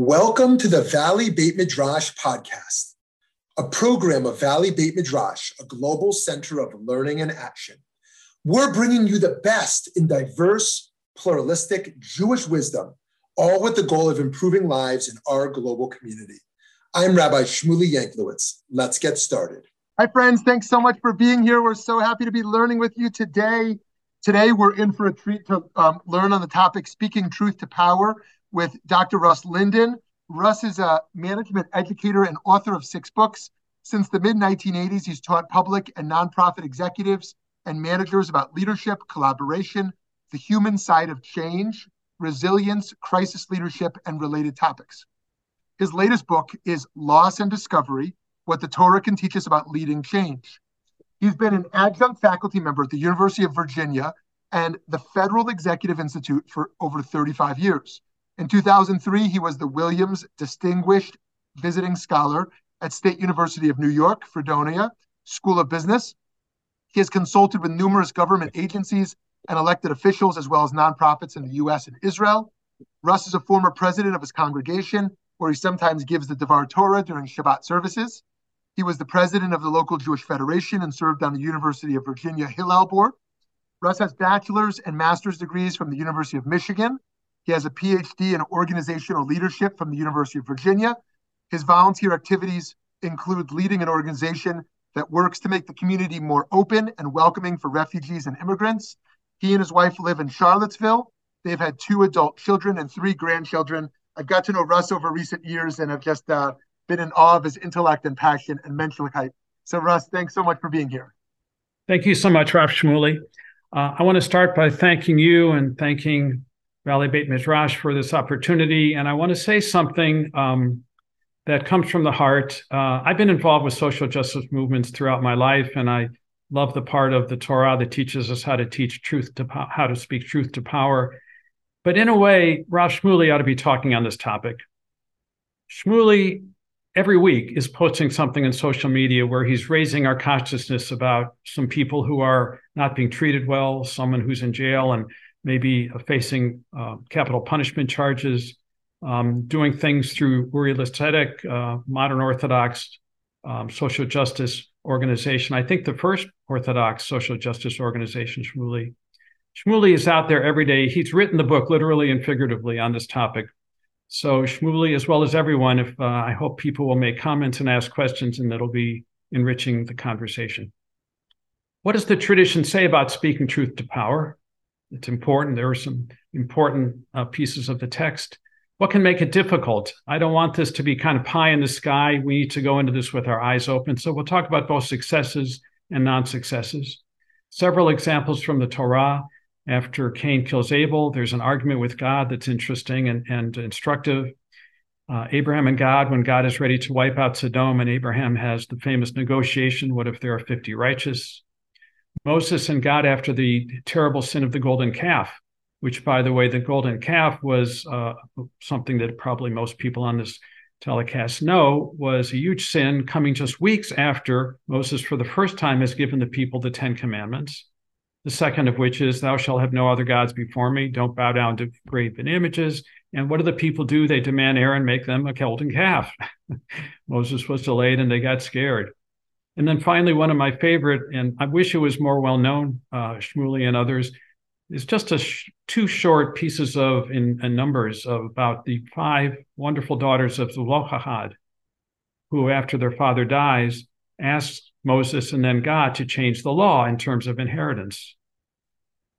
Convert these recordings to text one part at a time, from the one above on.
Welcome to the Valley Beit Midrash podcast, a program of Valley Beit Midrash, a global center of learning and action. We're bringing you the best in diverse, pluralistic Jewish wisdom, all with the goal of improving lives in our global community. I'm Rabbi Shmuley Yanklowitz. Let's get started. Hi, friends. Thanks so much for being here. We're so happy to be learning with you today. Today, we're in for a treat to um, learn on the topic Speaking Truth to Power with Dr. Russ Linden. Russ is a management educator and author of six books. Since the mid 1980s, he's taught public and nonprofit executives and managers about leadership, collaboration, the human side of change, resilience, crisis leadership, and related topics. His latest book is Loss and Discovery What the Torah Can Teach Us About Leading Change. He's been an adjunct faculty member at the University of Virginia and the Federal Executive Institute for over 35 years. In 2003, he was the Williams Distinguished Visiting Scholar at State University of New York, Fredonia School of Business. He has consulted with numerous government agencies and elected officials, as well as nonprofits in the US and Israel. Russ is a former president of his congregation, where he sometimes gives the Devar Torah during Shabbat services. He was the president of the local Jewish Federation and served on the University of Virginia Hillel Board. Russ has bachelor's and master's degrees from the University of Michigan he has a PhD in organizational leadership from the University of Virginia. His volunteer activities include leading an organization that works to make the community more open and welcoming for refugees and immigrants. He and his wife live in Charlottesville. They've had two adult children and three grandchildren. I've got to know Russ over recent years and I've just uh, been in awe of his intellect and passion and menschlichkeit. So, Russ, thanks so much for being here. Thank you so much, Rav Shmuley. Uh, I want to start by thanking you and thanking Valley Beit Midrash for this opportunity. And I want to say something um, that comes from the heart. Uh, I've been involved with social justice movements throughout my life, and I love the part of the Torah that teaches us how to teach truth to po- how to speak truth to power. But in a way, Rav Shmuley ought to be talking on this topic. Shmuley every week is posting something on social media where he's raising our consciousness about some people who are not being treated well, someone who's in jail, and maybe facing uh, capital punishment charges, um, doing things through Uri uh, modern Orthodox um, social justice organization. I think the first Orthodox social justice organization, Shmuley. Shmuley is out there every day. He's written the book literally and figuratively on this topic. So Shmuley, as well as everyone, if uh, I hope people will make comments and ask questions, and that'll be enriching the conversation. What does the tradition say about speaking truth to power? It's important. There are some important uh, pieces of the text. What can make it difficult? I don't want this to be kind of pie in the sky. We need to go into this with our eyes open. So we'll talk about both successes and non successes. Several examples from the Torah. After Cain kills Abel, there's an argument with God that's interesting and, and instructive. Uh, Abraham and God, when God is ready to wipe out Sodom, and Abraham has the famous negotiation what if there are 50 righteous? Moses and God after the terrible sin of the golden calf, which, by the way, the golden calf was uh, something that probably most people on this telecast know was a huge sin coming just weeks after Moses, for the first time, has given the people the Ten Commandments. The second of which is, Thou shalt have no other gods before me. Don't bow down to graven images. And what do the people do? They demand Aaron make them a golden calf. Moses was delayed and they got scared. And then finally, one of my favorite, and I wish it was more well known, uh, Shmuley and others, is just a sh- two short pieces of in, in, numbers of about the five wonderful daughters of Zelophehad, who, after their father dies, asked Moses and then God to change the law in terms of inheritance.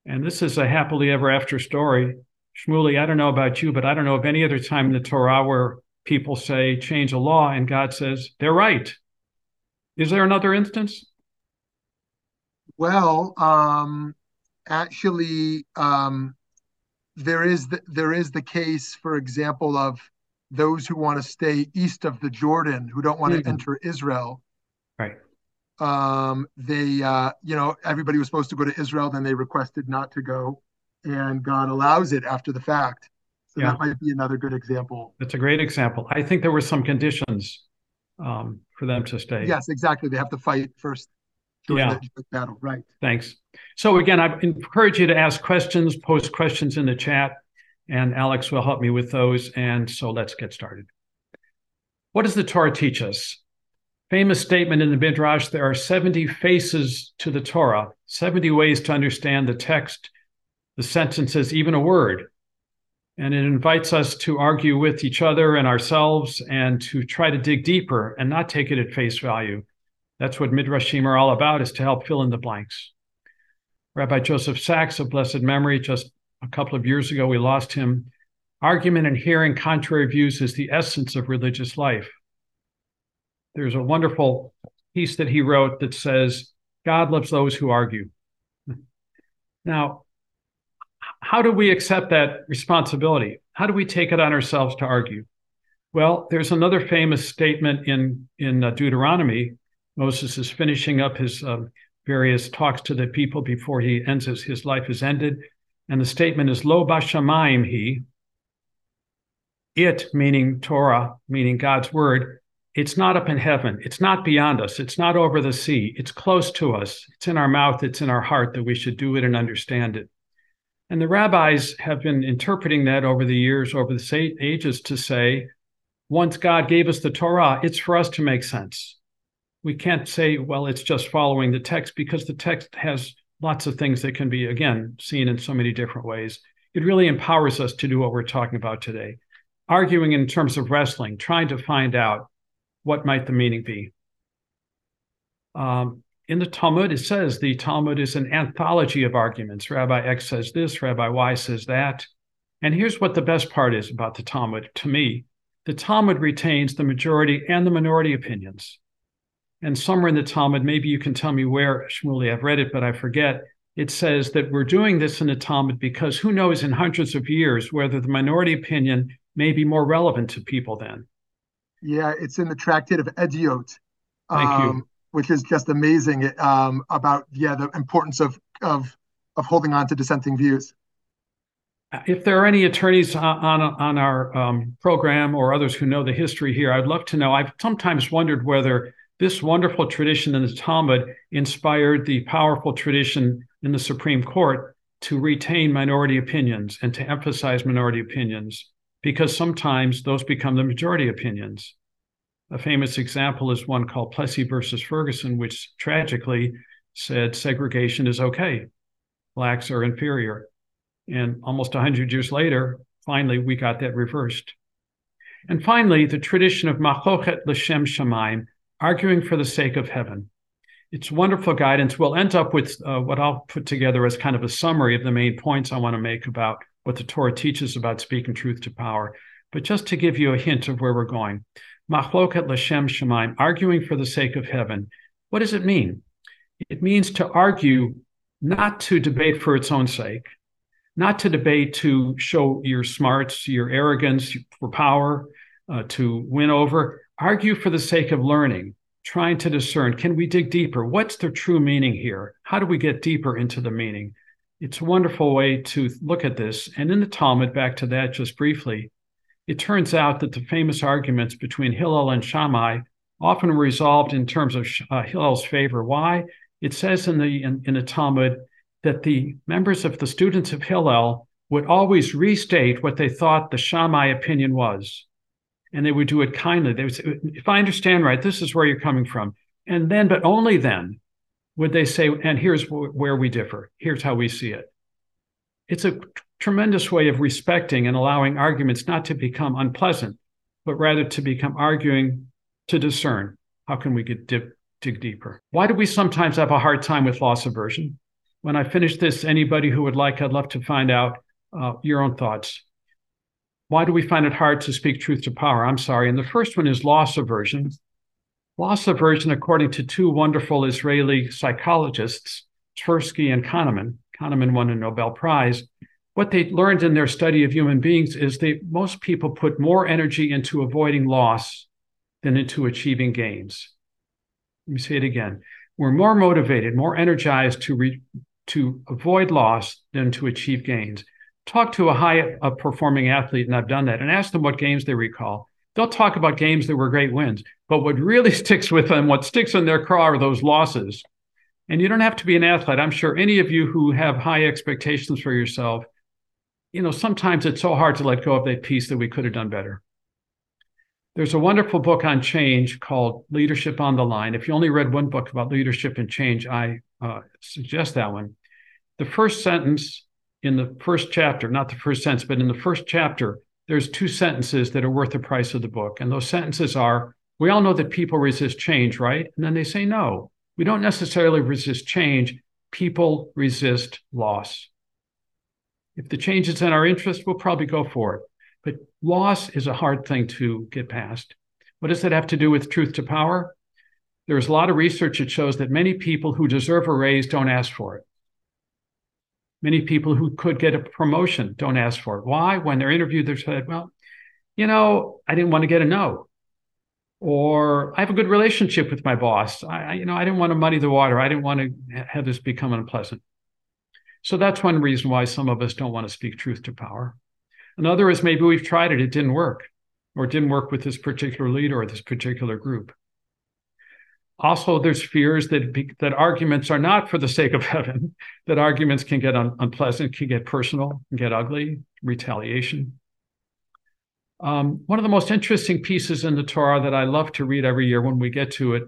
And this is a happily ever after story. Shmuley, I don't know about you, but I don't know of any other time in the Torah where people say change a law and God says they're right. Is there another instance? Well, um, actually, um, there is the, there is the case, for example, of those who want to stay east of the Jordan, who don't want mm-hmm. to enter Israel. Right. Um, they, uh, you know, everybody was supposed to go to Israel, then they requested not to go, and God allows it after the fact. So yeah. that might be another good example. That's a great example. I think there were some conditions um, for them to stay. Yes, exactly. They have to fight first during yeah. the battle. Right. Thanks. So again, I encourage you to ask questions, post questions in the chat. and Alex will help me with those. And so let's get started. What does the Torah teach us? Famous statement in the Midrash there are 70 faces to the Torah, 70 ways to understand the text, the sentences, even a word. And it invites us to argue with each other and ourselves and to try to dig deeper and not take it at face value. That's what Midrashim are all about, is to help fill in the blanks. Rabbi Joseph Sacks of blessed memory, just a couple of years ago, we lost him. Argument and hearing contrary views is the essence of religious life. There's a wonderful piece that he wrote that says, God loves those who argue. Now, how do we accept that responsibility? How do we take it on ourselves to argue? Well, there's another famous statement in, in uh, Deuteronomy. Moses is finishing up his um, various talks to the people before he ends his, his life is ended. And the statement is Lo Bashamayim he. It, meaning Torah, meaning God's word, it's not up in heaven. It's not beyond us. It's not over the sea. It's close to us. It's in our mouth. It's in our heart that we should do it and understand it. And the rabbis have been interpreting that over the years, over the ages, to say, once God gave us the Torah, it's for us to make sense. We can't say, well, it's just following the text because the text has lots of things that can be, again, seen in so many different ways. It really empowers us to do what we're talking about today. Arguing in terms of wrestling, trying to find out what might the meaning be. Um, in the Talmud, it says the Talmud is an anthology of arguments. Rabbi X says this, Rabbi Y says that. And here's what the best part is about the Talmud to me the Talmud retains the majority and the minority opinions. And somewhere in the Talmud, maybe you can tell me where, Shmuley, I've read it, but I forget. It says that we're doing this in the Talmud because who knows in hundreds of years whether the minority opinion may be more relevant to people then. Yeah, it's in the Tractate of Ediot. Thank um, you which is just amazing um, about yeah the importance of of of holding on to dissenting views. If there are any attorneys on on our um, program or others who know the history here, I'd love to know. I've sometimes wondered whether this wonderful tradition in the Talmud inspired the powerful tradition in the Supreme Court to retain minority opinions and to emphasize minority opinions, because sometimes those become the majority opinions. A famous example is one called Plessy versus Ferguson, which tragically said segregation is okay, blacks are inferior. And almost 100 years later, finally, we got that reversed. And finally, the tradition of Machloket L'Shem Shemaim, arguing for the sake of heaven. It's wonderful guidance. We'll end up with uh, what I'll put together as kind of a summary of the main points I want to make about what the Torah teaches about speaking truth to power. But just to give you a hint of where we're going, Machloket Lashem Shemaim, arguing for the sake of heaven. What does it mean? It means to argue not to debate for its own sake, not to debate to show your smarts, your arrogance for power, uh, to win over. Argue for the sake of learning, trying to discern can we dig deeper? What's the true meaning here? How do we get deeper into the meaning? It's a wonderful way to look at this. And in the Talmud, back to that just briefly, it turns out that the famous arguments between Hillel and Shammai often were resolved in terms of uh, Hillel's favor. Why? It says in the in, in the Talmud that the members of the students of Hillel would always restate what they thought the Shammai opinion was, and they would do it kindly. They would say, "If I understand right, this is where you're coming from," and then, but only then, would they say, "And here's where we differ. Here's how we see it." It's a tremendous way of respecting and allowing arguments not to become unpleasant, but rather to become arguing to discern. How can we get dip, dig deeper? Why do we sometimes have a hard time with loss aversion? When I finish this, anybody who would like, I'd love to find out uh, your own thoughts. Why do we find it hard to speak truth to power? I'm sorry. And the first one is loss aversion. Loss aversion, according to two wonderful Israeli psychologists, Tversky and Kahneman, Kahneman won a Nobel Prize, what they learned in their study of human beings is that most people put more energy into avoiding loss than into achieving gains. Let me say it again. We're more motivated, more energized to re, to avoid loss than to achieve gains. Talk to a high a performing athlete, and I've done that, and ask them what games they recall. They'll talk about games that were great wins, but what really sticks with them, what sticks in their craw are those losses. And you don't have to be an athlete. I'm sure any of you who have high expectations for yourself you know, sometimes it's so hard to let go of that piece that we could have done better. There's a wonderful book on change called Leadership on the Line. If you only read one book about leadership and change, I uh, suggest that one. The first sentence in the first chapter, not the first sentence, but in the first chapter, there's two sentences that are worth the price of the book. And those sentences are We all know that people resist change, right? And then they say, No, we don't necessarily resist change. People resist loss. If the change is in our interest, we'll probably go for it. But loss is a hard thing to get past. What does that have to do with truth to power? There's a lot of research that shows that many people who deserve a raise don't ask for it. Many people who could get a promotion don't ask for it. Why? When they're interviewed, they said, well, you know, I didn't want to get a no. Or I have a good relationship with my boss. I, you know, I didn't want to muddy the water. I didn't want to have this become unpleasant. So that's one reason why some of us don't want to speak truth to power. Another is maybe we've tried it, it didn't work, or it didn't work with this particular leader or this particular group. Also, there's fears that that arguments are not for the sake of heaven. That arguments can get un- unpleasant, can get personal, can get ugly, retaliation. Um, one of the most interesting pieces in the Torah that I love to read every year when we get to it,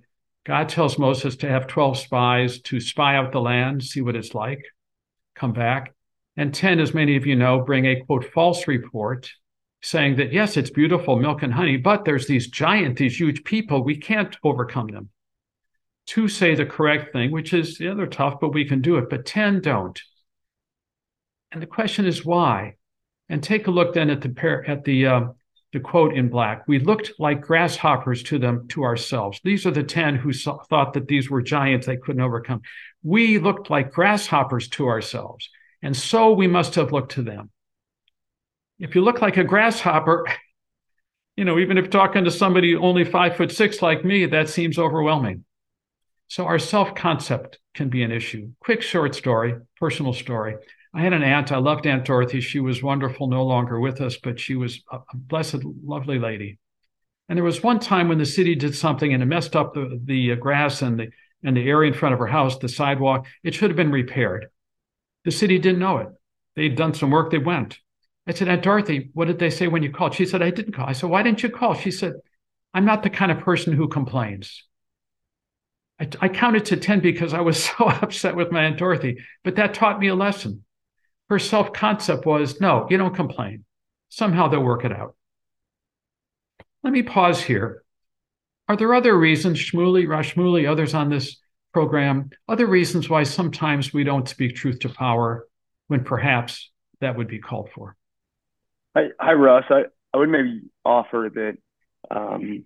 God tells Moses to have 12 spies to spy out the land, see what it's like come back. And 10, as many of you know, bring a quote false report saying that, yes, it's beautiful, milk and honey, but there's these giant, these huge people, we can't overcome them. Two say the correct thing, which is, yeah, they're tough, but we can do it. But 10 don't. And the question is why? And take a look then at the pair, at the uh, the quote in black. We looked like grasshoppers to them to ourselves. These are the ten who saw, thought that these were giants they couldn't overcome we looked like grasshoppers to ourselves. And so we must have looked to them. If you look like a grasshopper, you know, even if talking to somebody only five foot six like me, that seems overwhelming. So our self concept can be an issue. Quick short story, personal story. I had an aunt. I loved Aunt Dorothy. She was wonderful, no longer with us, but she was a blessed, lovely lady. And there was one time when the city did something and it messed up the, the grass and the and the area in front of her house, the sidewalk, it should have been repaired. The city didn't know it. They'd done some work, they went. I said, Aunt Dorothy, what did they say when you called? She said, I didn't call. I said, why didn't you call? She said, I'm not the kind of person who complains. I, I counted to 10 because I was so upset with my Aunt Dorothy, but that taught me a lesson. Her self concept was, no, you don't complain. Somehow they'll work it out. Let me pause here are there other reasons, Shmuley, Rashmuli, others on this program, other reasons why sometimes we don't speak truth to power when perhaps that would be called for? Hi, hi Russ. I, I would maybe offer that um,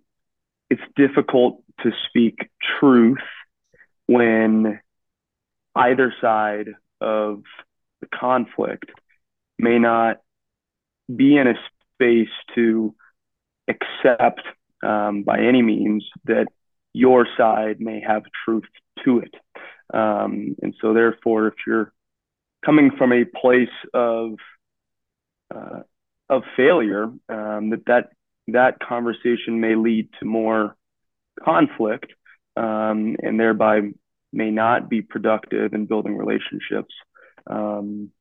it's difficult to speak truth when either side of the conflict may not be in a space to accept um, by any means that your side may have truth to it. Um, and so, therefore, if you're coming from a place of uh, of failure, um, that that that conversation may lead to more conflict, um, and thereby may not be productive in building relationships. Um,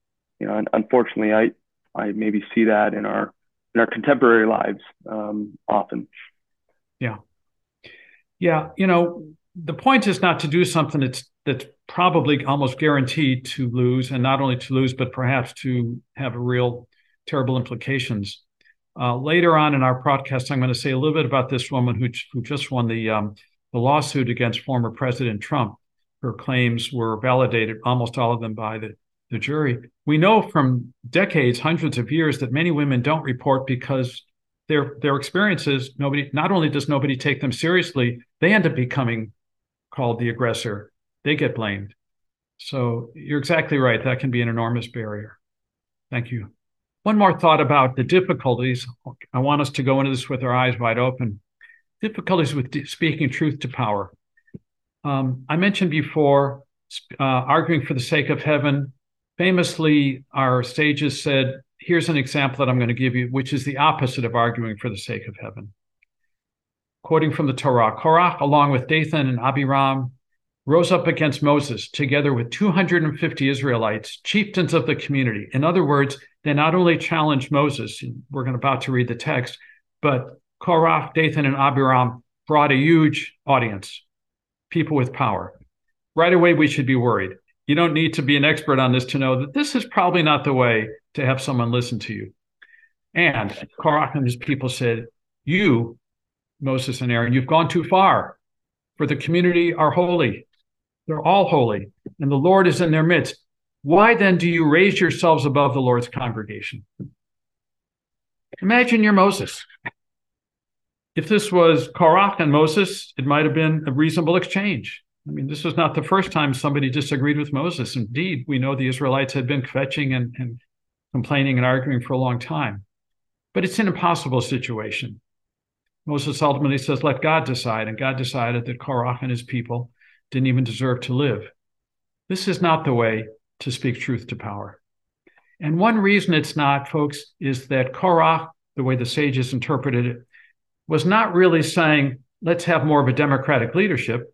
you know, unfortunately, I I maybe see that in our in our contemporary lives um, often. Yeah. Yeah. You know, the point is not to do something that's that's probably almost guaranteed to lose, and not only to lose, but perhaps to have real terrible implications. Uh, later on in our podcast, I'm going to say a little bit about this woman who who just won the um, the lawsuit against former President Trump. Her claims were validated, almost all of them, by the the jury. We know from decades, hundreds of years, that many women don't report because their their experiences nobody not only does nobody take them seriously they end up becoming called the aggressor. They get blamed. So you're exactly right. That can be an enormous barrier. Thank you. One more thought about the difficulties. I want us to go into this with our eyes wide open. Difficulties with speaking truth to power. Um, i mentioned before uh, arguing for the sake of heaven famously our sages said here's an example that I'm going to give you, which is the opposite of arguing for the sake of heaven. Quoting from the Torah, Korach, along with Dathan and Abiram, rose up against Moses together with 250 Israelites, chieftains of the community. In other words, they not only challenged Moses, we're going about to read the text, but Korach, Dathan, and Abiram brought a huge audience, people with power. Right away, we should be worried. You don't need to be an expert on this to know that this is probably not the way to have someone listen to you. And Korach and his people said, You, Moses and Aaron, you've gone too far, for the community are holy. They're all holy, and the Lord is in their midst. Why then do you raise yourselves above the Lord's congregation? Imagine you're Moses. If this was Korach and Moses, it might have been a reasonable exchange. I mean, this was not the first time somebody disagreed with Moses. Indeed, we know the Israelites had been kvetching and, and complaining and arguing for a long time. But it's an impossible situation. Moses ultimately says, let God decide. And God decided that Korah and his people didn't even deserve to live. This is not the way to speak truth to power. And one reason it's not, folks, is that Korah, the way the sages interpreted it, was not really saying, let's have more of a democratic leadership.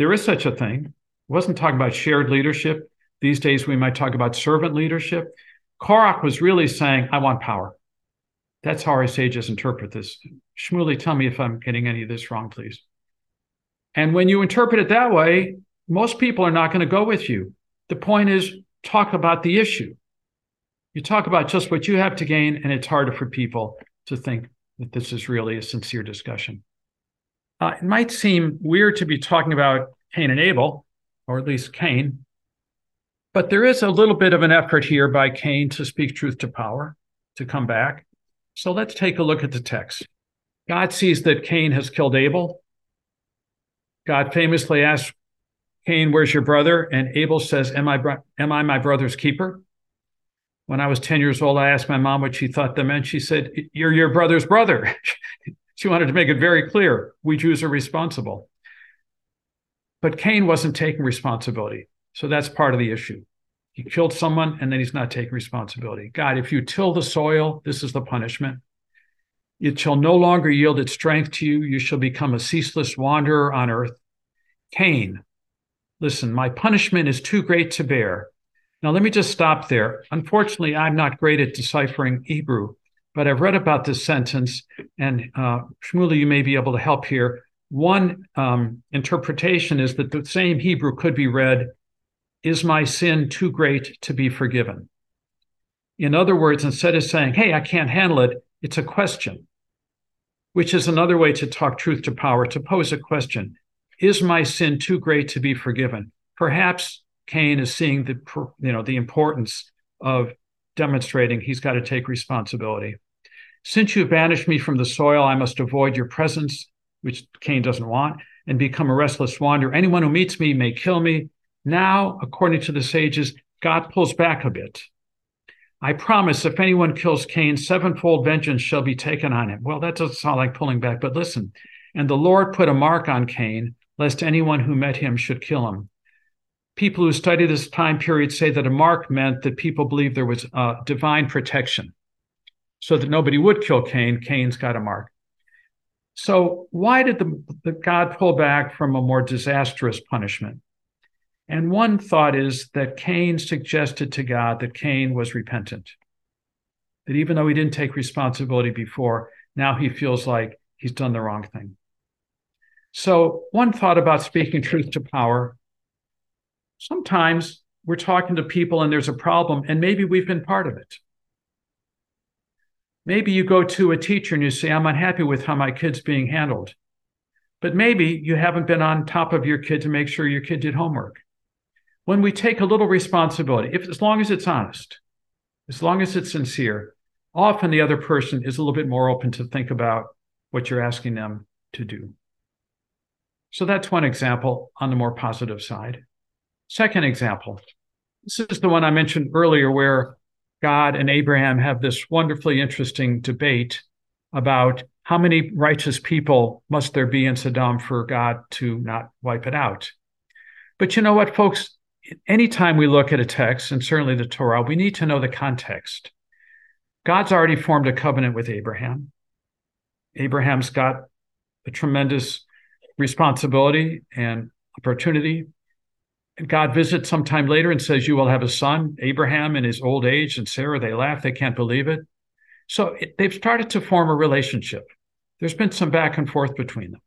There is such a thing. It wasn't talking about shared leadership. These days, we might talk about servant leadership. Korach was really saying, I want power. That's how our sages interpret this. Shmuley, tell me if I'm getting any of this wrong, please. And when you interpret it that way, most people are not going to go with you. The point is, talk about the issue. You talk about just what you have to gain, and it's harder for people to think that this is really a sincere discussion. Uh, it might seem weird to be talking about Cain and Abel, or at least Cain, but there is a little bit of an effort here by Cain to speak truth to power, to come back. So let's take a look at the text. God sees that Cain has killed Abel. God famously asks Cain, Where's your brother? And Abel says, Am I, bro- am I my brother's keeper? When I was 10 years old, I asked my mom what she thought that meant. She said, You're your brother's brother. She wanted to make it very clear we Jews are responsible. But Cain wasn't taking responsibility. So that's part of the issue. He killed someone and then he's not taking responsibility. God, if you till the soil, this is the punishment. It shall no longer yield its strength to you. You shall become a ceaseless wanderer on earth. Cain, listen, my punishment is too great to bear. Now, let me just stop there. Unfortunately, I'm not great at deciphering Hebrew, but I've read about this sentence, and uh, Shmuley, you may be able to help here. One um, interpretation is that the same Hebrew could be read, Is my sin too great to be forgiven? In other words, instead of saying, Hey, I can't handle it, it's a question, which is another way to talk truth to power, to pose a question Is my sin too great to be forgiven? Perhaps Cain is seeing the, you know, the importance of demonstrating he's got to take responsibility. Since you banished me from the soil, I must avoid your presence, which Cain doesn't want, and become a restless wanderer. Anyone who meets me may kill me. Now, according to the sages, God pulls back a bit. I promise if anyone kills Cain, sevenfold vengeance shall be taken on him. Well, that doesn't sound like pulling back, but listen. And the Lord put a mark on Cain, lest anyone who met him should kill him people who study this time period say that a mark meant that people believed there was uh, divine protection so that nobody would kill Cain. Cain's got a mark. So, why did the, the God pull back from a more disastrous punishment? And one thought is that Cain suggested to God that Cain was repentant. That even though he didn't take responsibility before, now he feels like he's done the wrong thing. So, one thought about speaking truth to power sometimes we're talking to people and there's a problem, and maybe we've been part of it. Maybe you go to a teacher and you say, I'm unhappy with how my kid's being handled. But maybe you haven't been on top of your kid to make sure your kid did homework. When we take a little responsibility, if as long as it's honest, as long as it's sincere, often the other person is a little bit more open to think about what you're asking them to do. So that's one example on the more positive side. Second example this is the one I mentioned earlier, where God and Abraham have this wonderfully interesting debate about how many righteous people must there be in Sodom for God to not wipe it out. But you know what, folks? Anytime we look at a text, and certainly the Torah, we need to know the context. God's already formed a covenant with Abraham. Abraham's got a tremendous responsibility and opportunity God visits sometime later and says, You will have a son, Abraham in his old age, and Sarah, they laugh, they can't believe it. So it, they've started to form a relationship. There's been some back and forth between them.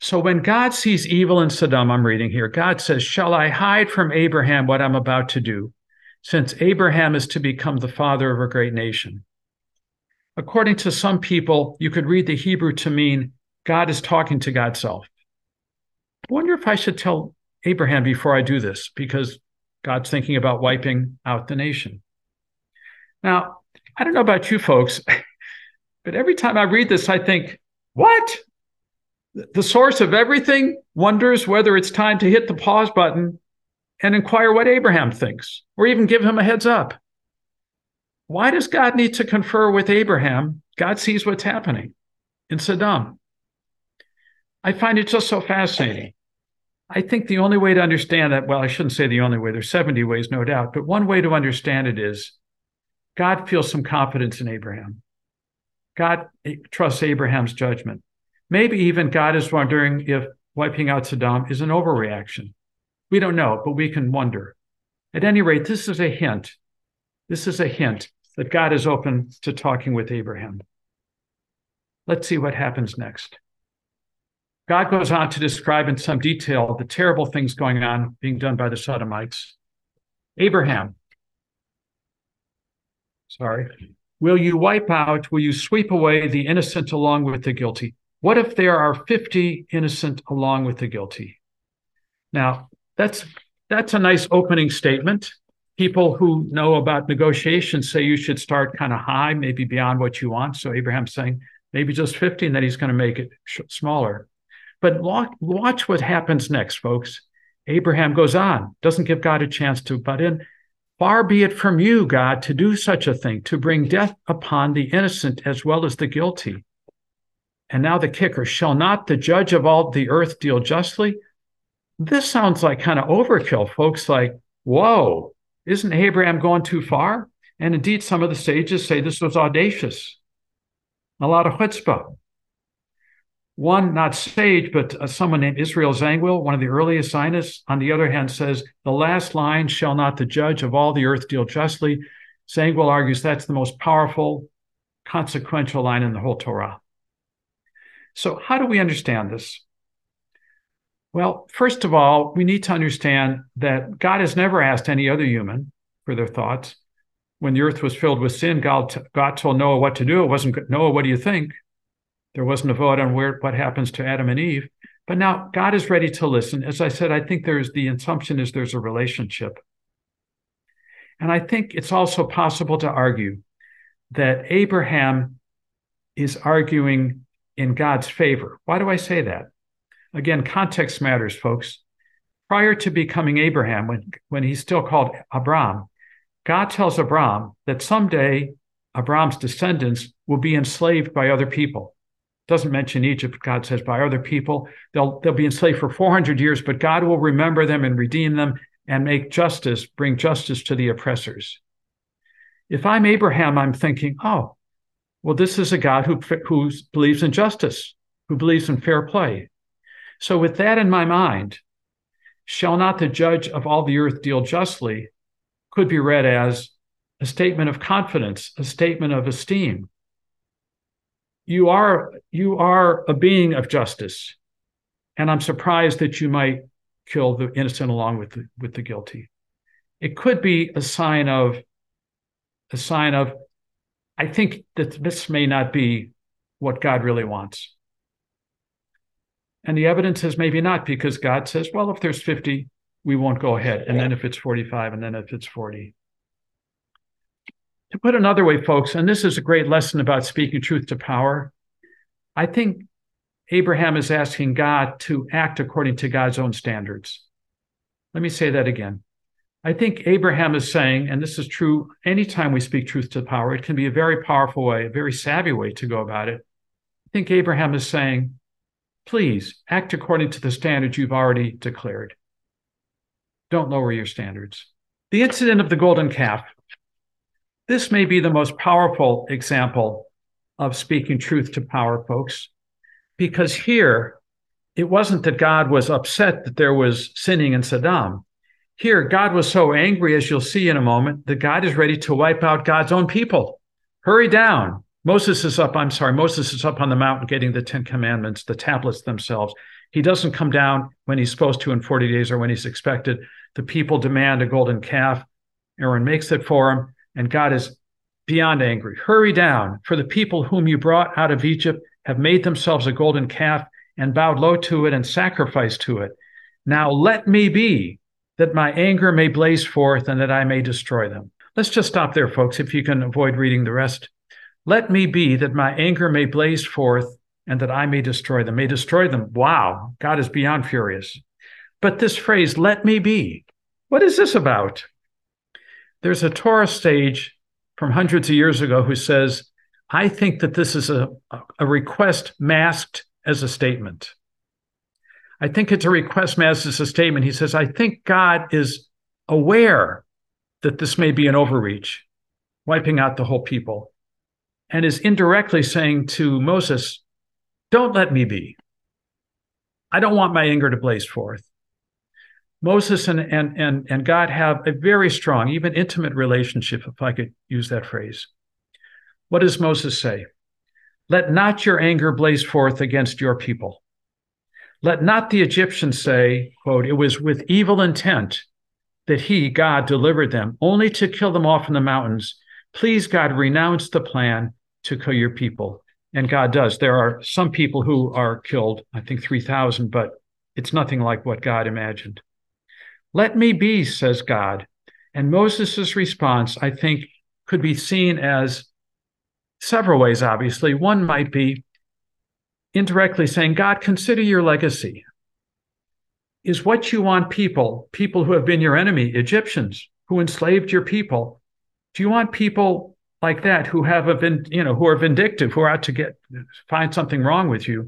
So when God sees evil in Sodom, I'm reading here, God says, Shall I hide from Abraham what I'm about to do, since Abraham is to become the father of a great nation? According to some people, you could read the Hebrew to mean God is talking to God's self. I wonder if I should tell Abraham before I do this, because God's thinking about wiping out the nation. Now, I don't know about you folks, but every time I read this, I think, what? The source of everything wonders whether it's time to hit the pause button and inquire what Abraham thinks, or even give him a heads up. Why does God need to confer with Abraham? God sees what's happening in Sodom. I find it just so fascinating. I think the only way to understand that, well, I shouldn't say the only way, there's 70 ways, no doubt, but one way to understand it is God feels some confidence in Abraham. God eh, trusts Abraham's judgment. Maybe even God is wondering if wiping out Sodom is an overreaction. We don't know, but we can wonder. At any rate, this is a hint. This is a hint that God is open to talking with Abraham. Let's see what happens next. God goes on to describe in some detail the terrible things going on being done by the Sodomites. Abraham, sorry, will you wipe out, will you sweep away the innocent along with the guilty? What if there are 50 innocent along with the guilty? Now, that's that's a nice opening statement. People who know about negotiations say you should start kind of high, maybe beyond what you want. So Abraham's saying maybe just 50, and then he's going to make it sh- smaller. But watch what happens next, folks. Abraham goes on, doesn't give God a chance to butt in. Far be it from you, God, to do such a thing, to bring death upon the innocent as well as the guilty. And now the kicker shall not the judge of all the earth deal justly? This sounds like kind of overkill, folks. Like, whoa, isn't Abraham going too far? And indeed, some of the sages say this was audacious, a lot of chutzpah one not sage, but uh, someone named Israel Zangwill, one of the earliest Zionists, on the other hand, says, The last line, shall not the judge of all the earth deal justly. Zangwill argues that's the most powerful, consequential line in the whole Torah. So, how do we understand this? Well, first of all, we need to understand that God has never asked any other human for their thoughts. When the earth was filled with sin, God, God told Noah what to do. It wasn't, Noah, what do you think? There wasn't a vote on where what happens to Adam and Eve. But now God is ready to listen. As I said, I think there's the assumption is there's a relationship. And I think it's also possible to argue that Abraham is arguing in God's favor. Why do I say that? Again, context matters, folks. Prior to becoming Abraham, when, when he's still called Abram, God tells Abram that someday Abram's descendants will be enslaved by other people doesn't mention Egypt. God says by other people, they'll they'll be enslaved for 400 years, but God will remember them and redeem them and make justice, bring justice to the oppressors. If I'm Abraham, I'm thinking, oh, well, this is a God who who believes in justice, who believes in fair play. So with that in my mind, shall not the judge of all the earth deal justly could be read as a statement of confidence, a statement of esteem, you are you are a being of justice. And i'm surprised that you might kill the innocent along with the, with the guilty. It could be a sign of a sign of i think that this may not be what god really wants. And the evidence is maybe not because god says well if there's 50 we won't go ahead. And then if it's 45 and then if it's 40 to put another way, folks, and this is a great lesson about speaking truth to power, I think Abraham is asking God to act according to God's own standards. Let me say that again. I think Abraham is saying, and this is true anytime we speak truth to power, it can be a very powerful way, a very savvy way to go about it. I think Abraham is saying, please act according to the standards you've already declared. Don't lower your standards. The incident of the golden calf this may be the most powerful example of speaking truth to power, folks, because here it wasn't that God was upset that there was sinning in Sodom. Here, God was so angry, as you'll see in a moment, that God is ready to wipe out God's own people. Hurry down. Moses is up, I'm sorry, Moses is up on the mountain getting the Ten Commandments, the tablets themselves. He doesn't come down when he's supposed to in 40 days or when he's expected. The people demand a golden calf. Aaron makes it for him, and God is beyond angry. Hurry down, for the people whom you brought out of Egypt have made themselves a golden calf and bowed low to it and sacrificed to it. Now let me be, that my anger may blaze forth and that I may destroy them. Let's just stop there, folks, if you can avoid reading the rest. Let me be, that my anger may blaze forth and that I may destroy them. May destroy them. Wow, God is beyond furious. But this phrase, let me be, what is this about? There's a Torah sage from hundreds of years ago who says, I think that this is a, a request masked as a statement. I think it's a request masked as a statement. He says, I think God is aware that this may be an overreach, wiping out the whole people, and is indirectly saying to Moses, don't let me be. I don't want my anger to blaze forth. Moses and, and, and, and God have a very strong, even intimate relationship, if I could use that phrase. What does Moses say? Let not your anger blaze forth against your people. Let not the Egyptians say, quote, it was with evil intent that he, God, delivered them, only to kill them off in the mountains. Please, God, renounce the plan to kill your people and God does. There are some people who are killed, I think 3,000, but it's nothing like what God imagined. Let me be, says God. And Moses' response, I think, could be seen as several ways, obviously. One might be indirectly saying, God, consider your legacy. Is what you want people, people who have been your enemy, Egyptians who enslaved your people, do you want people like that who have a you know who are vindictive who are out to get find something wrong with you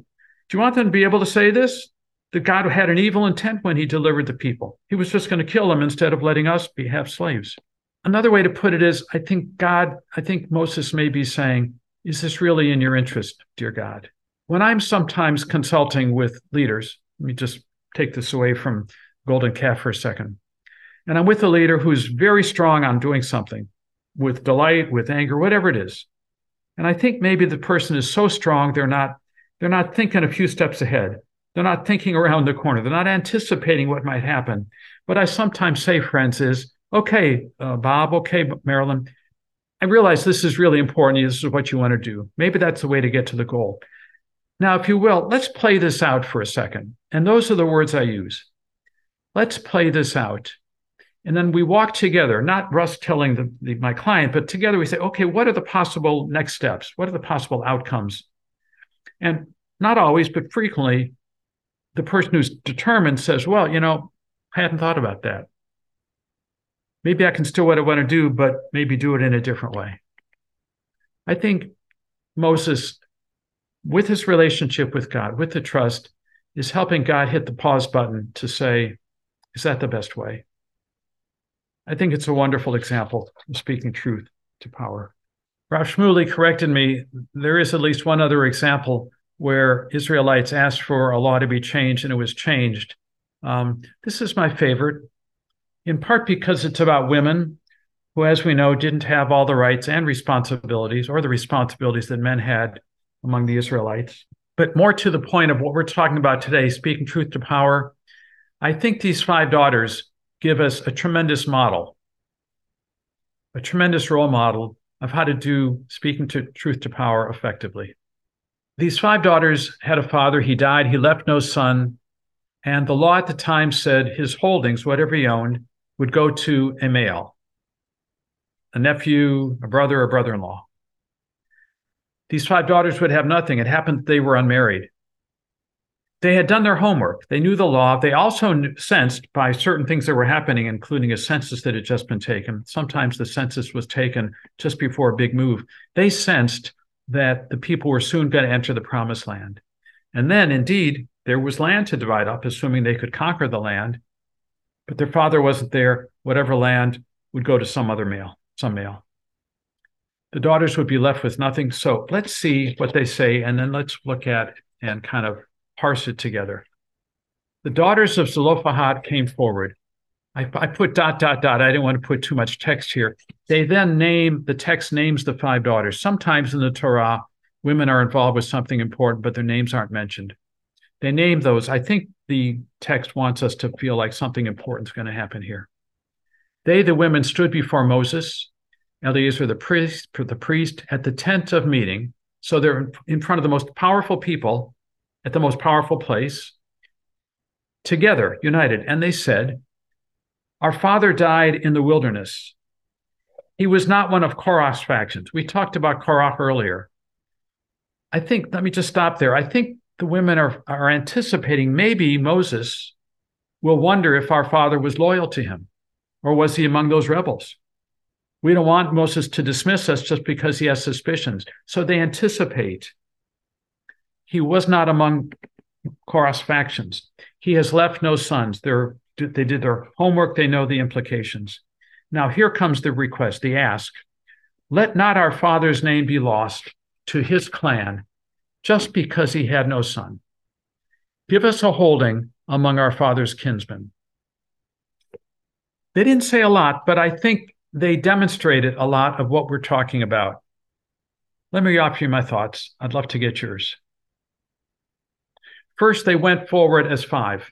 do you want them to be able to say this that god had an evil intent when he delivered the people he was just going to kill them instead of letting us be have slaves another way to put it is i think god i think moses may be saying is this really in your interest dear god when i'm sometimes consulting with leaders let me just take this away from golden calf for a second and i'm with a leader who's very strong on doing something with delight, with anger, whatever it is. And I think maybe the person is so strong they're not they're not thinking a few steps ahead. They're not thinking around the corner. They're not anticipating what might happen. What I sometimes say, friends, is okay, uh, Bob, okay, Marilyn, I realize this is really important. This is what you want to do. Maybe that's the way to get to the goal. Now, if you will, let's play this out for a second. And those are the words I use. Let's play this out. And then we walk together, not Russ telling the, the, my client, but together we say, okay, what are the possible next steps? What are the possible outcomes? And not always, but frequently, the person who's determined says, well, you know, I hadn't thought about that. Maybe I can still what I want to do, but maybe do it in a different way. I think Moses, with his relationship with God, with the trust, is helping God hit the pause button to say, is that the best way? I think it's a wonderful example of speaking truth to power. Rav Shmuley corrected me. There is at least one other example where Israelites asked for a law to be changed and it was changed. Um, this is my favorite, in part because it's about women who, as we know, didn't have all the rights and responsibilities or the responsibilities that men had among the Israelites. But more to the point of what we're talking about today, speaking truth to power, I think these five daughters give us a tremendous model, a tremendous role model of how to do speaking to truth to power effectively. These five daughters had a father. He died. He left no son. And the law at the time said his holdings, whatever he owned, would go to a male, a nephew, a brother, a brother in law. These five daughters would have nothing. It happened they were unmarried they had done their homework. They knew the law. They also sensed by certain things that were happening, including a census that had just been taken. Sometimes the census was taken just before a big move. They sensed that the people were soon going to enter the promised land. And then, indeed, there was land to divide up, assuming they could conquer the land. But their father wasn't there. Whatever land would go to some other male, some male. The daughters would be left with nothing. So let's see what they say, and then let's look at and kind of parse it together. The daughters of Zelophehad came forward. I, I put dot, dot, dot. I didn't want to put too much text here. They then name, the text names the five daughters. Sometimes in the Torah, women are involved with something important, but their names aren't mentioned. They name those. I think the text wants us to feel like something important is going to happen here. They, the women, stood before Moses, Eleazar the priest, the priest at the tent of meeting. So they're in front of the most powerful people at the most powerful place, together, united. And they said, Our father died in the wilderness. He was not one of Korah's factions. We talked about Korah earlier. I think, let me just stop there. I think the women are, are anticipating maybe Moses will wonder if our father was loyal to him or was he among those rebels? We don't want Moses to dismiss us just because he has suspicions. So they anticipate he was not among Korah's factions. He has left no sons. They're, they did their homework, they know the implications. Now, here comes the request, the ask let not our father's name be lost to his clan just because he had no son. Give us a holding among our father's kinsmen. They didn't say a lot, but I think they demonstrated a lot of what we're talking about. Let me offer you my thoughts. I'd love to get yours. First, they went forward as five.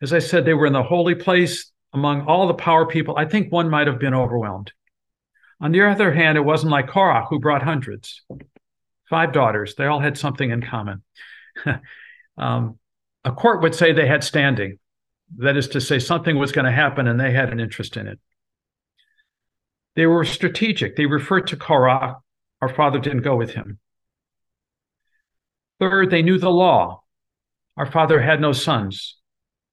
As I said, they were in the holy place among all the power people. I think one might have been overwhelmed. On the other hand, it wasn't like Korah, who brought hundreds. Five daughters, they all had something in common. um, a court would say they had standing. That is to say, something was going to happen and they had an interest in it. They were strategic. They referred to Korah. Our father didn't go with him. Third, they knew the law. Our father had no sons.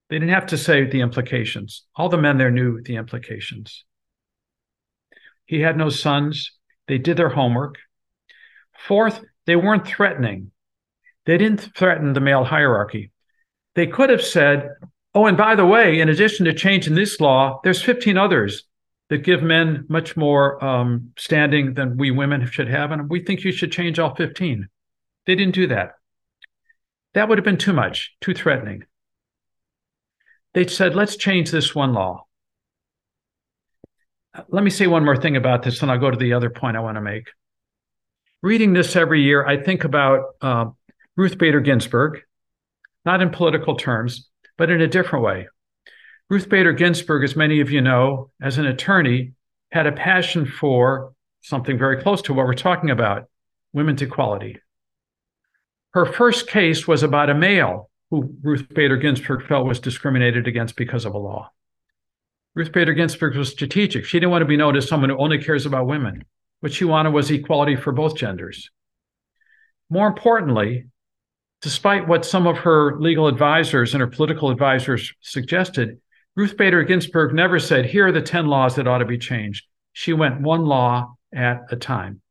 They didn't have to say the implications. All the men there knew the implications. He had no sons. They did their homework. Fourth, they weren't threatening. They didn't threaten the male hierarchy. They could have said, oh, and by the way, in addition to changing this law, there's 15 others that give men much more um, standing than we women should have. And we think you should change all 15. They didn't do that. That would have been too much, too threatening. They said, let's change this one law. Let me say one more thing about this, and I'll go to the other point I want to make. Reading this every year, I think about uh, Ruth Bader Ginsburg, not in political terms, but in a different way. Ruth Bader Ginsburg, as many of you know, as an attorney, had a passion for something very close to what we're talking about women's equality. Her first case was about a male who Ruth Bader Ginsburg felt was discriminated against because of a law. Ruth Bader Ginsburg was strategic. She didn't want to be known as someone who only cares about women. What she wanted was equality for both genders. More importantly, despite what some of her legal advisors and her political advisors suggested, Ruth Bader Ginsburg never said, here are the 10 laws that ought to be changed. She went one law at a time.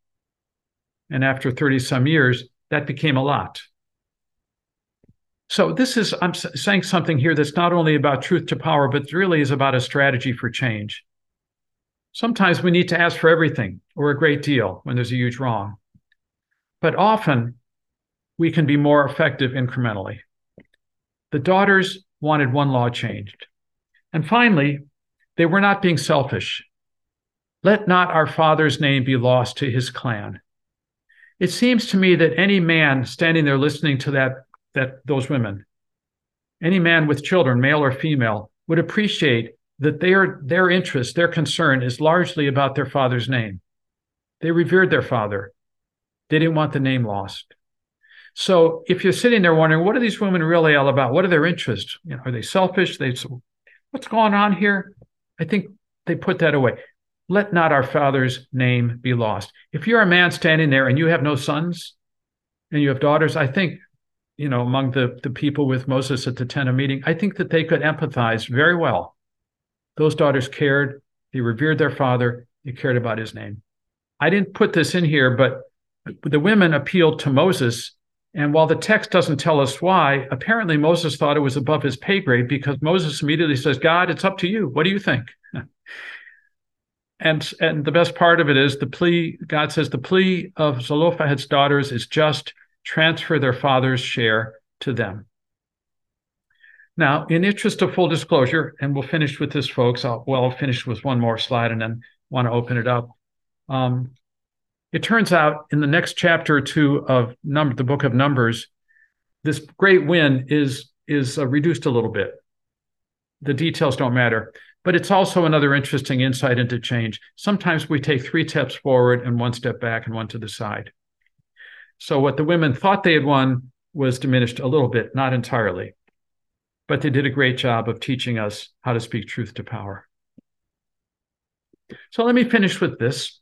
And after 30 some years, that became a lot. So this is I'm saying something here that's not only about truth to power, but really is about a strategy for change. Sometimes we need to ask for everything or a great deal when there's a huge wrong. But often we can be more effective incrementally. The daughters wanted one law changed. And finally, they were not being selfish. Let not our father's name be lost to his clan. It seems to me that any man standing there listening to that, that those women, any man with children, male or female, would appreciate that their, their interest, their concern is largely about their father's name. They revered their father. They didn't want the name lost. So if you're sitting there wondering, what are these women really all about? What are their interests? You know, are they selfish? They, what's going on here? I think they put that away let not our father's name be lost. If you're a man standing there and you have no sons and you have daughters, I think, you know, among the, the people with Moses at the tent of meeting, I think that they could empathize very well. Those daughters cared, they revered their father, they cared about his name. I didn't put this in here, but the women appealed to Moses. And while the text doesn't tell us why, apparently Moses thought it was above his pay grade because Moses immediately says, God, it's up to you. What do you think? and and the best part of it is the plea god says the plea of zelophehad's daughters is just transfer their father's share to them Now, in interest of full disclosure, and we'll finish with this, folks. I'll, well, I'll finish with one more slide and then want to open it up. Um, it turns out in the next chapter or two of number, the book of Numbers, this great win is is uh, reduced a little bit. The details don't matter, but it's also another interesting insight into change. Sometimes we take three steps forward and one step back and one to the side. So what the women thought they had won was diminished a little bit, not entirely but they did a great job of teaching us how to speak truth to power. So let me finish with this.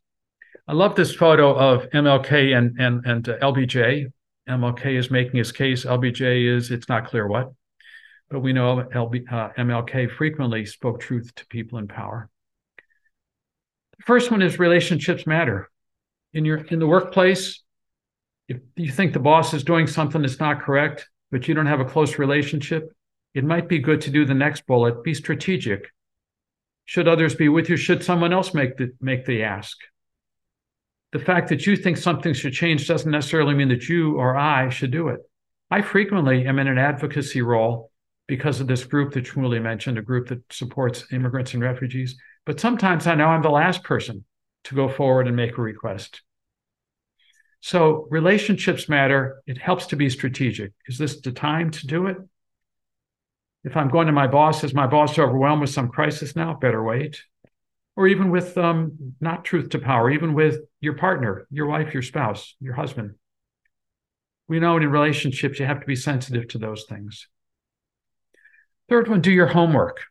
I love this photo of MLK and, and, and uh, LBJ. MLK is making his case. LBJ is, it's not clear what, but we know LB, uh, MLK frequently spoke truth to people in power. The first one is relationships matter. In your in the workplace, if you think the boss is doing something that's not correct, but you don't have a close relationship, it might be good to do the next bullet. Be strategic. Should others be with you? Should someone else make the make the ask? The fact that you think something should change doesn't necessarily mean that you or i should do it. I frequently am in an advocacy role because of this group that Shmuley mentioned, a group that supports immigrants and refugees. But sometimes I know I'm the last person to go forward and make a request. So relationships matter. It helps to be strategic. Is this the time to do it? If I'm going to my boss, is my boss overwhelmed with some crisis now? Better wait. Or even with um, not truth to power, even with your partner, your wife, your spouse, your husband. We know in relationships you have to be sensitive to those things. Third one, do your homework.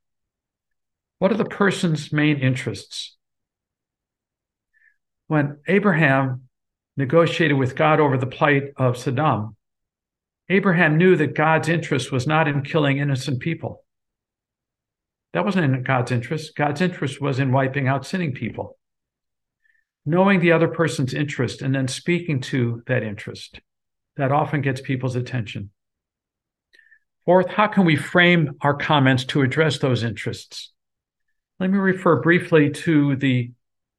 What are the person's main interests? When Abraham negotiated with God over the plight of Sodom. Abraham knew that God's interest was not in killing innocent people. That wasn't in God's interest. God's interest was in wiping out sinning people. Knowing the other person's interest and then speaking to that interest, that often gets people's attention. Fourth, how can we frame our comments to address those interests? Let me refer briefly to the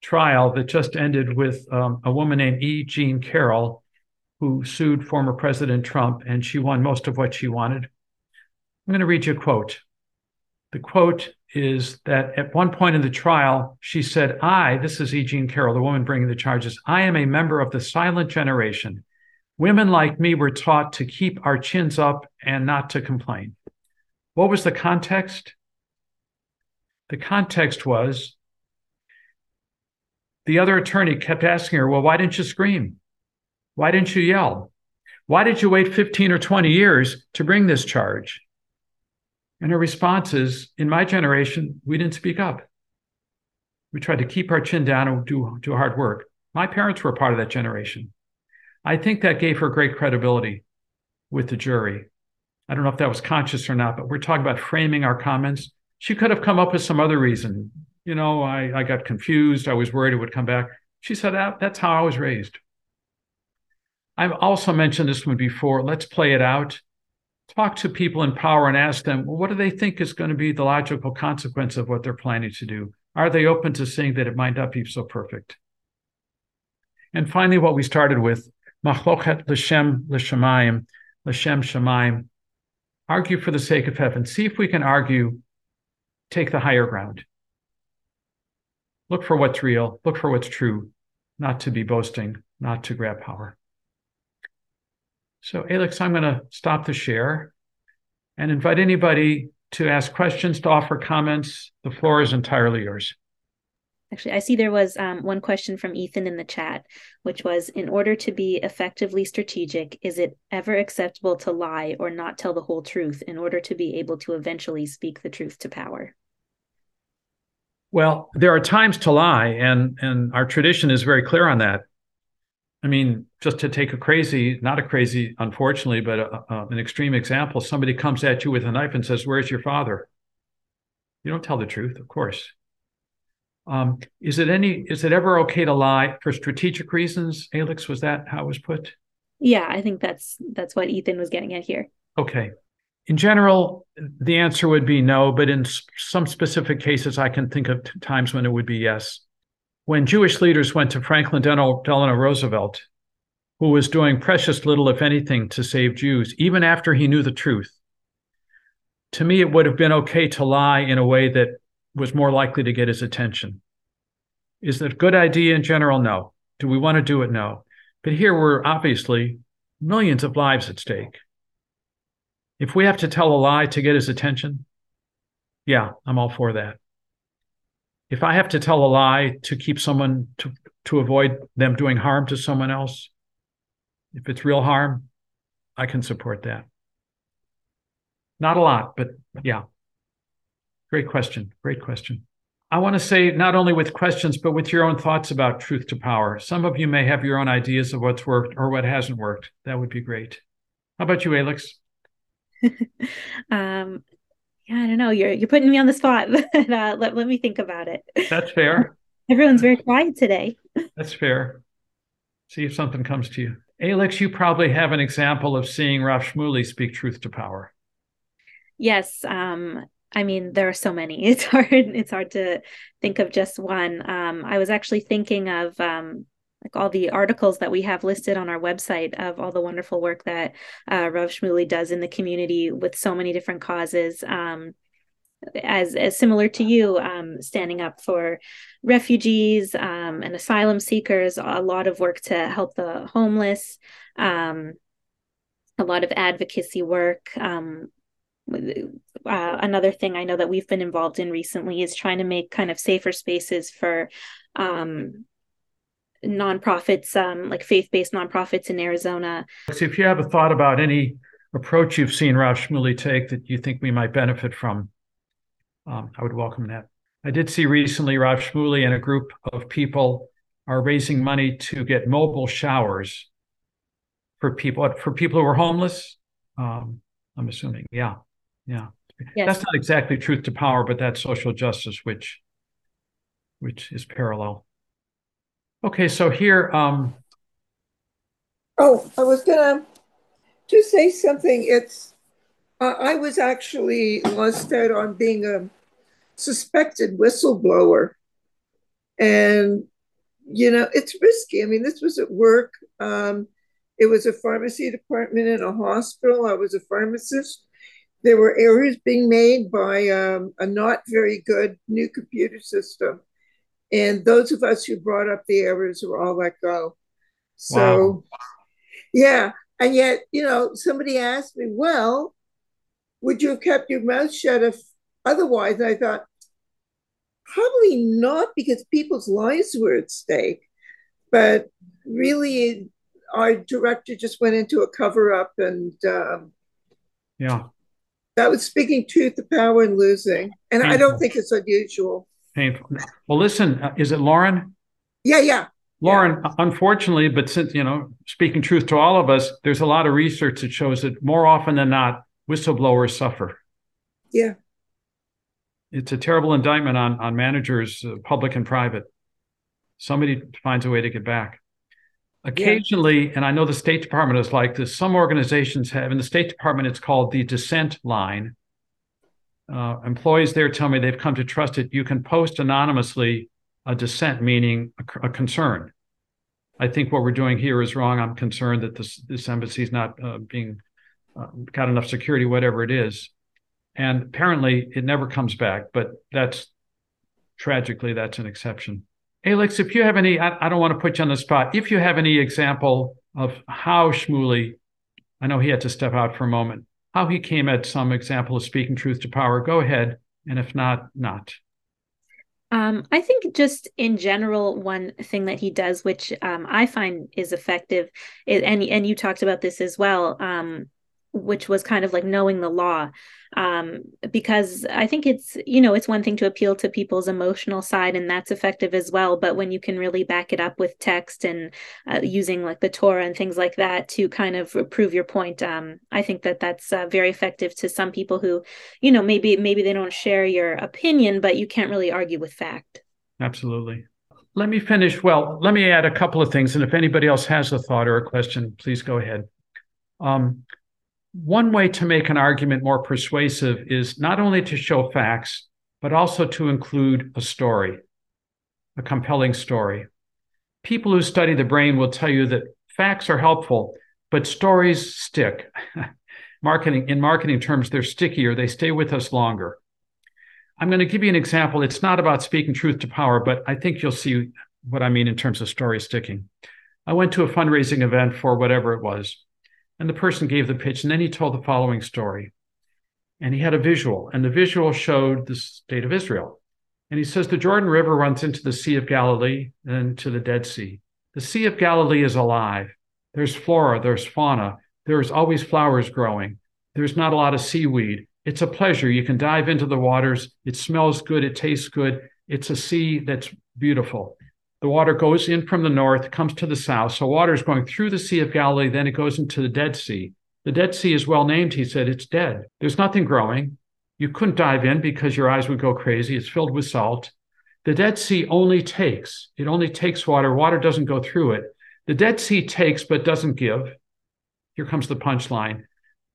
trial that just ended with um, a woman named E. Jean Carroll, who sued former President Trump, and she won most of what she wanted. I'm going to read you a quote. The quote is that at one point in the trial, she said, I, this is E. Jean Carroll, the woman bringing the charges, I am a member of the silent generation. Women like me were taught to keep our chins up and not to complain. What was the context? The context was the other attorney kept asking her, Well, why didn't you scream? Why didn't you yell? Why did you wait 15 or 20 years to bring this charge? And her response is In my generation, we didn't speak up. We tried to keep our chin down and do, do hard work. My parents were part of that generation. I think that gave her great credibility with the jury. I don't know if that was conscious or not, but we're talking about framing our comments. She could have come up with some other reason. You know, I, I got confused. I was worried it would come back. She said, that, That's how I was raised. I've also mentioned this one before. Let's play it out. Talk to people in power and ask them, well, what do they think is going to be the logical consequence of what they're planning to do? Are they open to seeing that it might not be so perfect? And finally, what we started with, machloket l'shem l'shamayim, l'shem shamayim, argue for the sake of heaven. See if we can argue, take the higher ground. Look for what's real, look for what's true, not to be boasting, not to grab power. So, Alex, I'm going to stop the share and invite anybody to ask questions, to offer comments. The floor is entirely yours. Actually, I see there was um, one question from Ethan in the chat, which was In order to be effectively strategic, is it ever acceptable to lie or not tell the whole truth in order to be able to eventually speak the truth to power? Well, there are times to lie, and, and our tradition is very clear on that. I mean, just to take a crazy, not a crazy, unfortunately, but a, a, an extreme example, somebody comes at you with a knife and says, Where's your father? You don't tell the truth, of course. Um, is it any is it ever okay to lie for strategic reasons? Alex, was that how it was put? Yeah, I think that's that's what Ethan was getting at here. Okay. In general, the answer would be no, but in some specific cases, I can think of times when it would be yes when Jewish leaders went to Franklin Delano Roosevelt, who was doing precious little, if anything, to save Jews, even after he knew the truth, to me, it would have been okay to lie in a way that was more likely to get his attention. Is that a good idea in general? No. Do we want to do it? No. But here we're obviously millions of lives at stake. If we have to tell a lie to get his attention, yeah, I'm all for that. If I have to tell a lie to keep someone to, to avoid them doing harm to someone else, if it's real harm, I can support that. Not a lot, but yeah. Great question. Great question. I want to say not only with questions, but with your own thoughts about truth to power. Some of you may have your own ideas of what's worked or what hasn't worked. That would be great. How about you, Alex? um, yeah, I don't know. You're you're putting me on the spot. uh, let let me think about it. That's fair. Everyone's very quiet today. That's fair. See if something comes to you. Alex, you probably have an example of seeing Rav Shmuley speak truth to power. Yes. Um, I mean, there are so many. It's hard. It's hard to think of just one. Um, I was actually thinking of um, like all the articles that we have listed on our website of all the wonderful work that uh, Rav Shmuley does in the community with so many different causes. Um, as as similar to you, um, standing up for refugees um, and asylum seekers, a lot of work to help the homeless, um, a lot of advocacy work. Um, uh, another thing I know that we've been involved in recently is trying to make kind of safer spaces for um, nonprofits, um, like faith based nonprofits in Arizona. So if you have a thought about any approach you've seen Rav Shmuley take that you think we might benefit from, um, I would welcome that. I did see recently Rav Shmuley and a group of people are raising money to get mobile showers for people for people who are homeless. Um, I'm assuming, yeah, yeah. Yes. That's not exactly truth to power, but that's social justice, which which is parallel. Okay, so here. Um, oh, I was gonna just say something. It's uh, I was actually lusted on being a suspected whistleblower, and you know it's risky. I mean, this was at work. Um, it was a pharmacy department in a hospital. I was a pharmacist. There were errors being made by um, a not very good new computer system and those of us who brought up the errors were all let go. So, wow. yeah. And yet, you know, somebody asked me, well, would you have kept your mouth shut if otherwise? And I thought, probably not because people's lives were at stake. But really, our director just went into a cover up and um, yeah that was speaking truth to power and losing and Painful. i don't think it's unusual painful. Well, listen, uh, is it Lauren? Yeah, yeah. Lauren, yeah. unfortunately, but since, you know, speaking truth to all of us, there's a lot of research that shows that more often than not, whistleblowers suffer. Yeah. It's a terrible indictment on, on managers, uh, public and private. Somebody finds a way to get back. Occasionally, yeah. and I know the State Department is like this, some organizations have, in the State Department, it's called the dissent line uh, employees there tell me they've come to trust it. You can post anonymously a dissent, meaning a, a concern. I think what we're doing here is wrong. I'm concerned that this this embassy is not uh, being uh, got enough security, whatever it is. And apparently, it never comes back. But that's tragically that's an exception. Alex, if you have any, I, I don't want to put you on the spot. If you have any example of how Shmuley, I know he had to step out for a moment, how he came at some example of speaking truth to power. Go ahead. And if not, not. Um, I think just in general, one thing that he does, which um, I find is effective, and and you talked about this as well, um, which was kind of like knowing the law um, because i think it's you know it's one thing to appeal to people's emotional side and that's effective as well but when you can really back it up with text and uh, using like the torah and things like that to kind of prove your point um, i think that that's uh, very effective to some people who you know maybe maybe they don't share your opinion but you can't really argue with fact. Absolutely. Let me finish. Well let me add a couple of things and if anybody else has a thought or a question please go ahead. Um, one way to make an argument more persuasive is not only to show facts, but also to include a story, a compelling story. People who study the brain will tell you that facts are helpful, but stories stick. marketing in marketing terms, they're stickier. They stay with us longer. I'm going to give you an example. It's not about speaking truth to power, but I think you'll see what I mean in terms of story sticking. I went to a fundraising event for whatever it was, and the person gave the pitch, and then he told the following story. And he had a visual, and the visual showed the state of Israel. And he says the Jordan River runs into the Sea of Galilee and to the Dead Sea. The Sea of Galilee is alive. There's flora, there's fauna, there's always flowers growing. There's not a lot of seaweed. It's a pleasure. You can dive into the waters. It smells good. It tastes good. It's a sea that's beautiful. The water goes in from the north, comes to the south. So water is going through the Sea of Galilee, then it goes into the Dead Sea. The Dead Sea is well named. He said it's dead. There's nothing growing. You couldn't dive in because your eyes would go crazy. It's filled with salt. The Dead Sea only takes, it only takes water. Water doesn't go through it. The Dead Sea takes but doesn't give. Here comes the punchline.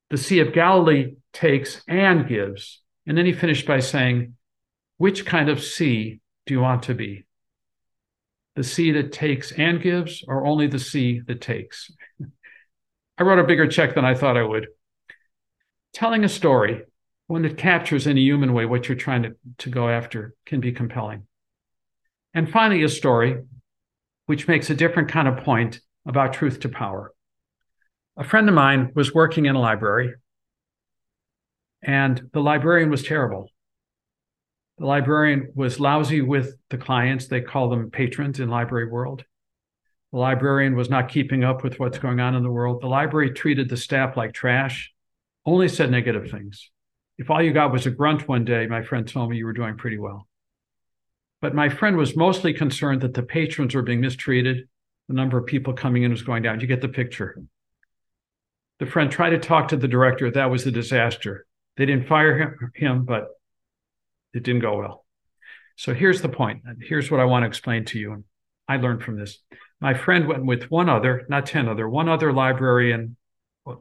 The Sea of Galilee takes and gives. And then he finished by saying, Which kind of sea do you want to be? The sea that takes and gives, or only the sea that takes? I wrote a bigger check than I thought I would. Telling a story, one that captures in a human way what you're trying to, to go after, can be compelling. And finally, a story which makes a different kind of point about truth to power. A friend of mine was working in a library, and the librarian was terrible. The librarian was lousy with the clients. They call them patrons in library world. The librarian was not keeping up with what's going on in the world. The library treated the staff like trash, only said negative things. If all you got was a grunt one day, my friend told me you were doing pretty well. But my friend was mostly concerned that the patrons were being mistreated. The number of people coming in was going down. You get the picture. The friend tried to talk to the director. That was a disaster. They didn't fire him, but it didn't go well. So here's the point. Here's what I want to explain to you. And I learned from this. My friend went with one other, not 10 other, one other librarian,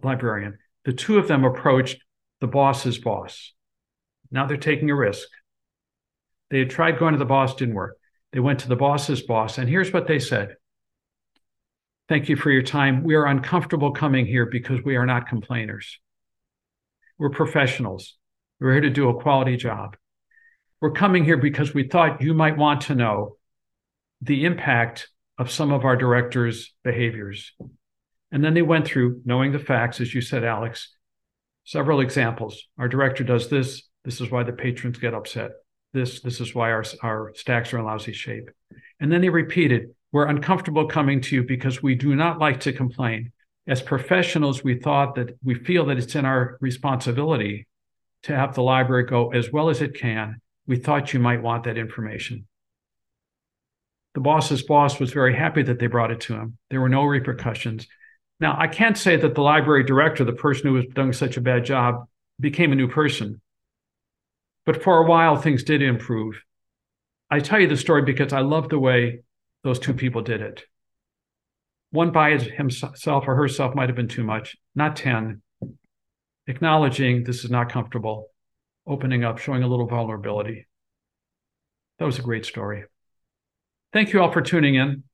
librarian. The two of them approached the boss's boss. Now they're taking a risk. They had tried going to the boss, didn't work. They went to the boss's boss, and here's what they said Thank you for your time. We are uncomfortable coming here because we are not complainers. We're professionals. We're here to do a quality job. We're coming here because we thought you might want to know the impact of some of our directors' behaviors. And then they went through, knowing the facts, as you said, Alex, several examples. Our director does this. This is why the patrons get upset. This, this is why our, our stacks are in lousy shape. And then they repeated, we're uncomfortable coming to you because we do not like to complain. As professionals, we thought that we feel that it's in our responsibility to have the library go as well as it can. We thought you might want that information. The boss's boss was very happy that they brought it to him. There were no repercussions. Now, I can't say that the library director, the person who was doing such a bad job, became a new person. But for a while, things did improve. I tell you the story because I love the way those two people did it. One by himself or herself might have been too much, not 10. Acknowledging this is not comfortable, opening up, showing a little vulnerability. That was a great story. Thank you all for tuning in.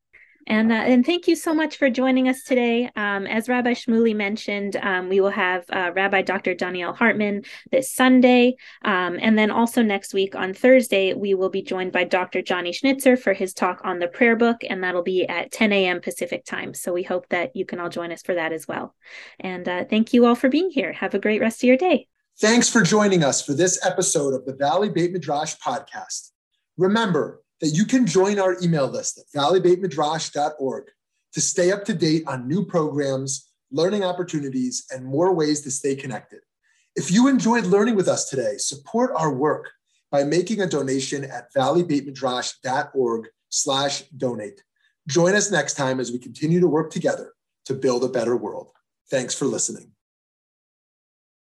And, uh, and thank you so much for joining us today. Um, as Rabbi Shmuley mentioned, um, we will have uh, Rabbi Dr. Donniel Hartman this Sunday. Um, and then also next week on Thursday, we will be joined by Dr. Johnny Schnitzer for his talk on the prayer book, and that'll be at 10 a.m. Pacific time. So we hope that you can all join us for that as well. And uh, thank you all for being here. Have a great rest of your day. Thanks for joining us for this episode of the Valley Beit Midrash podcast. Remember, that you can join our email list at valleybeitmidrash.org to stay up to date on new programs, learning opportunities, and more ways to stay connected. If you enjoyed learning with us today, support our work by making a donation at valleybeitmidrash.org slash donate. Join us next time as we continue to work together to build a better world. Thanks for listening.